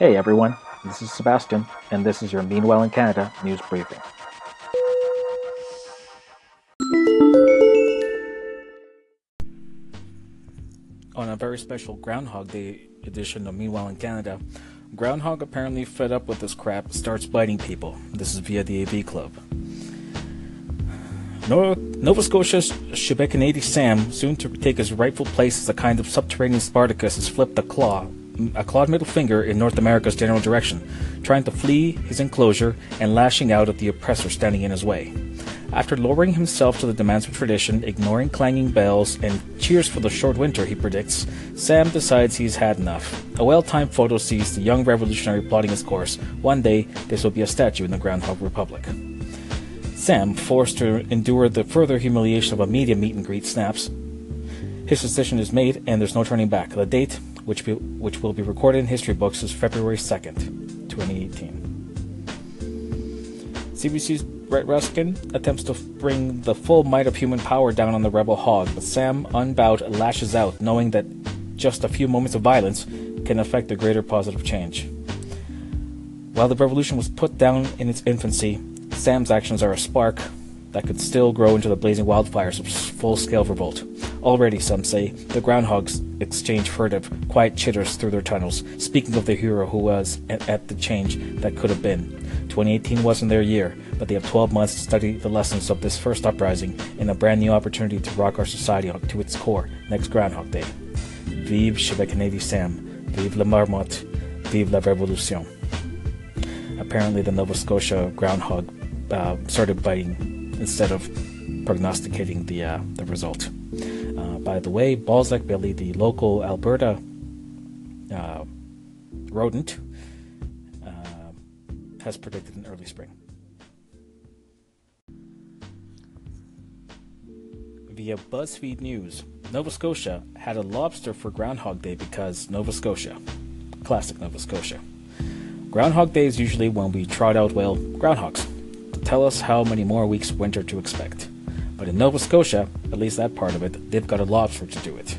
Hey everyone, this is Sebastian, and this is your Meanwhile in Canada news briefing. On a very special Groundhog Day edition of Meanwhile in Canada, Groundhog apparently fed up with this crap starts biting people. This is via the AV Club. Nova Scotia's Shubenacadie Sam, soon to take his rightful place as a kind of subterranean Spartacus, has flipped a claw, a clawed middle finger in North America's general direction, trying to flee his enclosure and lashing out at the oppressor standing in his way. After lowering himself to the demands of tradition, ignoring clanging bells, and cheers for the short winter he predicts, Sam decides he's had enough. A well timed photo sees the young revolutionary plotting his course. One day, this will be a statue in the Groundhog Republic. Sam, forced to endure the further humiliation of a media meet and greet, snaps. His decision is made, and there's no turning back. The date, which, be, which will be recorded in history books, is February 2nd, 2018. CBC's Brett Ruskin attempts to bring the full might of human power down on the rebel hog, but Sam, unbowed, lashes out, knowing that just a few moments of violence can affect a greater positive change. While the revolution was put down in its infancy, Sam's actions are a spark that could still grow into the blazing wildfires of full scale revolt. Already, some say, the groundhogs exchange furtive, quiet chitters through their tunnels, speaking of the hero who was at, the change that could have been. 2018 wasn't their year, but they have 12 months to study the lessons of this first uprising and a brand new opportunity to rock our society to its core next Groundhog Day. Vive Shubenacadie Sam, vive la marmotte, vive la révolution. Apparently, the Nova Scotia groundhog uh, started biting instead of prognosticating the uh, the result. Uh, by the way, Balzac Billy, the local Alberta uh, rodent, uh, has predicted an early spring. Via BuzzFeed News, Nova Scotia had a lobster for Groundhog Day because Nova Scotia. Classic Nova Scotia. Groundhog Day is usually when we trot out, well, groundhogs tell us how many more weeks winter to expect. But in Nova Scotia, at least that part of it, they've got a lobster to do it.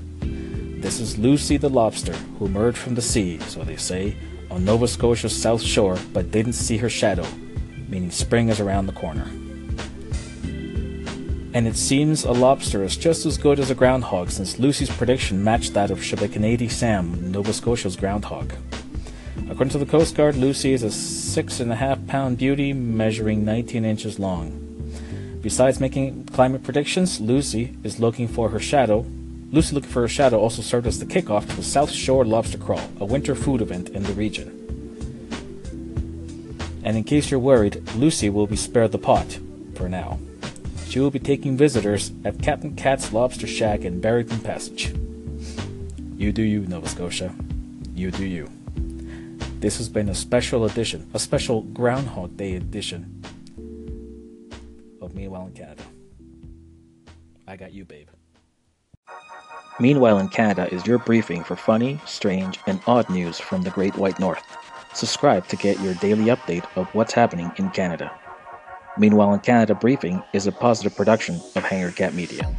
This is Lucy the lobster, who emerged from the sea, so they say, on Nova Scotia's south shore, but didn't see her shadow, meaning spring is around the corner. And it seems a lobster is just as good as a groundhog since Lucy's prediction matched that of Shubenacadie Sam, Nova Scotia's groundhog. According to the Coast Guard, Lucy is a six and a half pound beauty measuring 19 inches long. Besides making climate predictions, Lucy is looking for her shadow. Lucy looking for her shadow also served as the kickoff to the South Shore Lobster Crawl, a winter food event in the region. And in case you're worried, Lucy will be spared the pot, for now. She will be taking visitors at Captain Kat's Lobster Shack in Barrington Passage. You do you, Nova Scotia. You do you. This has been a special edition, a special Groundhog Day edition of Meanwhile in Canada. I got you, babe. Meanwhile in Canada is your briefing for funny, strange, and odd news from the Great White North. Subscribe to get your daily update of what's happening in Canada. Meanwhile in Canada Briefing is a positive production of Hanger Cat Media.